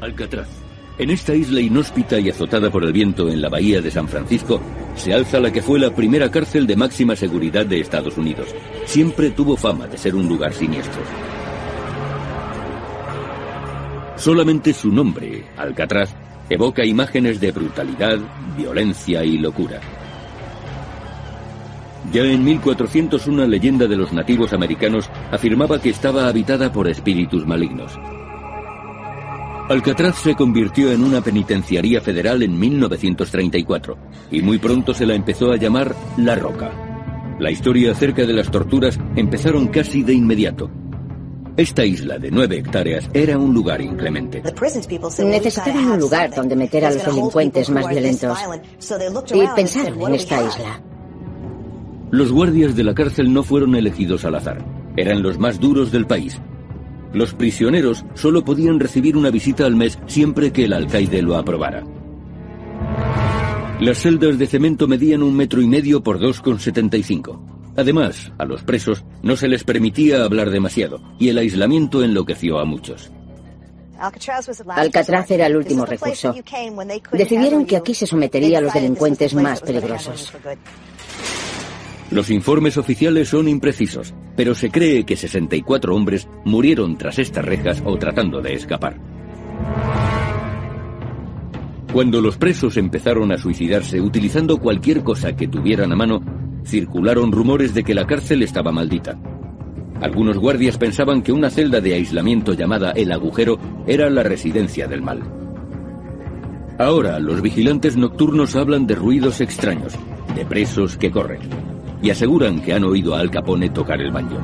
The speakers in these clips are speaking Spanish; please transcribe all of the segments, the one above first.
Alcatraz. En esta isla inhóspita y azotada por el viento en la bahía de San Francisco, se alza la que fue la primera cárcel de máxima seguridad de Estados Unidos. Siempre tuvo fama de ser un lugar siniestro. Solamente su nombre, Alcatraz, evoca imágenes de brutalidad, violencia y locura. Ya en 1400 una leyenda de los nativos americanos afirmaba que estaba habitada por espíritus malignos. Alcatraz se convirtió en una penitenciaría federal en 1934 y muy pronto se la empezó a llamar La Roca. La historia acerca de las torturas empezaron casi de inmediato. Esta isla de nueve hectáreas era un lugar inclemente. Necesitaban un lugar donde meter a los delincuentes más violentos y pensaron en esta isla. Los guardias de la cárcel no fueron elegidos al azar. Eran los más duros del país. Los prisioneros solo podían recibir una visita al mes siempre que el alcaide lo aprobara. Las celdas de cemento medían un metro y medio por 2,75. Además, a los presos no se les permitía hablar demasiado y el aislamiento enloqueció a muchos. Alcatraz era el último recurso. Decidieron que aquí se sometería a los delincuentes más peligrosos. Los informes oficiales son imprecisos, pero se cree que 64 hombres murieron tras estas rejas o tratando de escapar. Cuando los presos empezaron a suicidarse utilizando cualquier cosa que tuvieran a mano, circularon rumores de que la cárcel estaba maldita. Algunos guardias pensaban que una celda de aislamiento llamada El Agujero era la residencia del mal. Ahora los vigilantes nocturnos hablan de ruidos extraños, de presos que corren y aseguran que han oído a Al Capone tocar el banjo.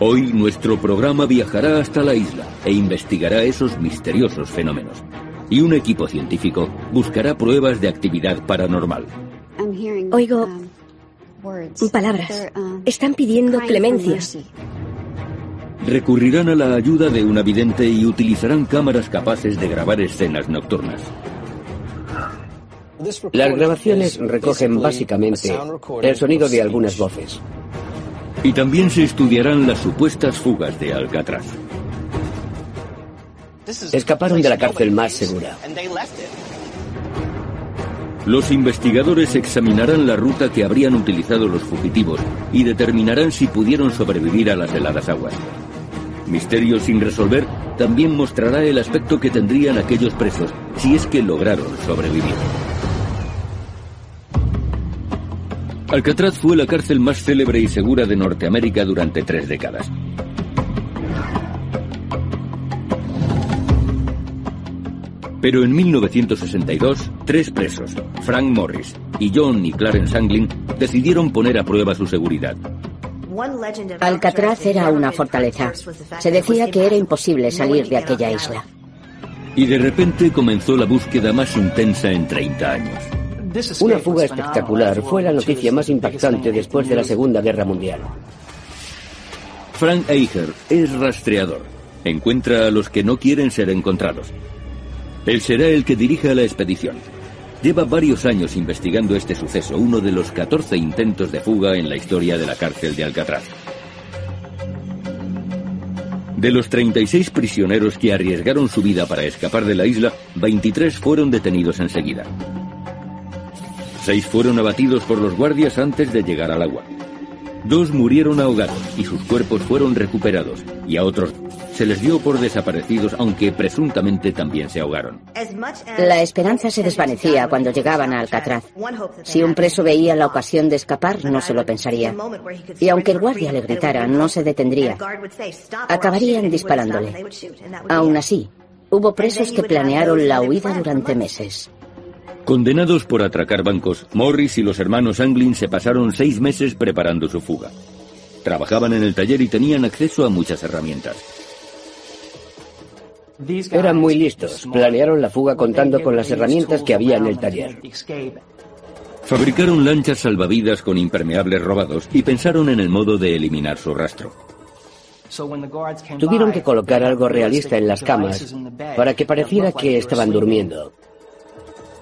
Hoy nuestro programa viajará hasta la isla e investigará esos misteriosos fenómenos. Y un equipo científico buscará pruebas de actividad paranormal. Oigo palabras. Están pidiendo clemencia recurrirán a la ayuda de un vidente y utilizarán cámaras capaces de grabar escenas nocturnas. Las grabaciones recogen básicamente el sonido de algunas voces. Y también se estudiarán las supuestas fugas de Alcatraz. Escaparon de la cárcel más segura. Los investigadores examinarán la ruta que habrían utilizado los fugitivos y determinarán si pudieron sobrevivir a las heladas aguas. Misterio sin resolver también mostrará el aspecto que tendrían aquellos presos si es que lograron sobrevivir. Alcatraz fue la cárcel más célebre y segura de Norteamérica durante tres décadas. Pero en 1962, tres presos, Frank Morris y John y Clarence Anglin, decidieron poner a prueba su seguridad. Alcatraz era una fortaleza. Se decía que era imposible salir de aquella isla. Y de repente comenzó la búsqueda más intensa en 30 años. Una fuga espectacular fue la noticia más impactante después de la Segunda Guerra Mundial. Frank Eicher es rastreador. Encuentra a los que no quieren ser encontrados. Él será el que dirija la expedición. Lleva varios años investigando este suceso, uno de los 14 intentos de fuga en la historia de la cárcel de Alcatraz. De los 36 prisioneros que arriesgaron su vida para escapar de la isla, 23 fueron detenidos enseguida. Seis fueron abatidos por los guardias antes de llegar al agua. Dos murieron ahogados y sus cuerpos fueron recuperados, y a otros se les dio por desaparecidos, aunque presuntamente también se ahogaron. La esperanza se desvanecía cuando llegaban a Alcatraz. Si un preso veía la ocasión de escapar, no se lo pensaría. Y aunque el guardia le gritara, no se detendría. Acabarían disparándole. Aún así, hubo presos que planearon la huida durante meses. Condenados por atracar bancos, Morris y los hermanos Anglin se pasaron seis meses preparando su fuga. Trabajaban en el taller y tenían acceso a muchas herramientas. Eran muy listos. Planearon la fuga contando con las herramientas que había en el taller. Fabricaron lanchas salvavidas con impermeables robados y pensaron en el modo de eliminar su rastro. Tuvieron que colocar algo realista en las camas para que pareciera que estaban durmiendo.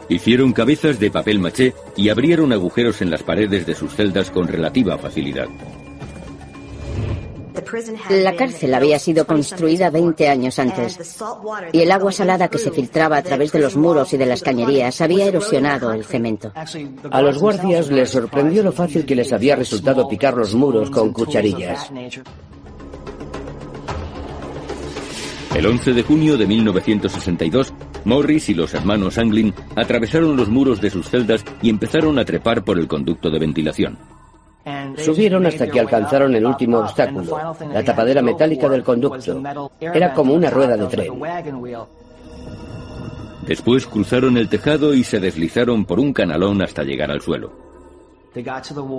Hicieron cabezas de papel maché y abrieron agujeros en las paredes de sus celdas con relativa facilidad. La cárcel había sido construida 20 años antes y el agua salada que se filtraba a través de los muros y de las cañerías había erosionado el cemento. A los guardias les sorprendió lo fácil que les había resultado picar los muros con cucharillas. El 11 de junio de 1962, Morris y los hermanos Anglin atravesaron los muros de sus celdas y empezaron a trepar por el conducto de ventilación. Subieron hasta que alcanzaron el último obstáculo, la tapadera metálica del conducto. Era como una rueda de tren. Después cruzaron el tejado y se deslizaron por un canalón hasta llegar al suelo.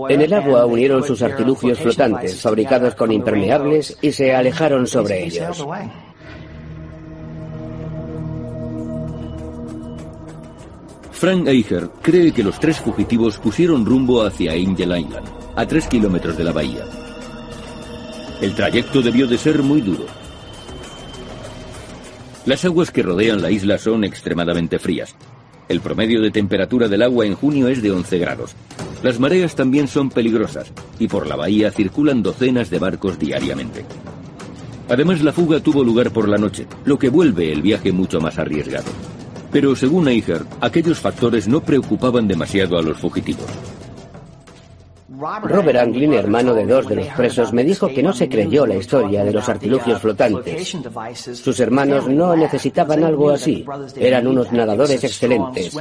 En el agua unieron sus artilugios flotantes, fabricados con impermeables, y se alejaron sobre ellos. Frank Eicher cree que los tres fugitivos pusieron rumbo hacia Angel Island, a tres kilómetros de la bahía. El trayecto debió de ser muy duro. Las aguas que rodean la isla son extremadamente frías. El promedio de temperatura del agua en junio es de 11 grados. Las mareas también son peligrosas y por la bahía circulan docenas de barcos diariamente. Además, la fuga tuvo lugar por la noche, lo que vuelve el viaje mucho más arriesgado. Pero según Eicher, aquellos factores no preocupaban demasiado a los fugitivos. Robert Anglin, hermano de dos de los presos, me dijo que no se creyó la historia de los artilugios flotantes. Sus hermanos no necesitaban algo así. Eran unos nadadores excelentes.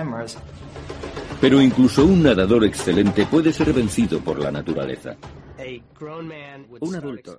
Pero incluso un nadador excelente puede ser vencido por la naturaleza. Un adulto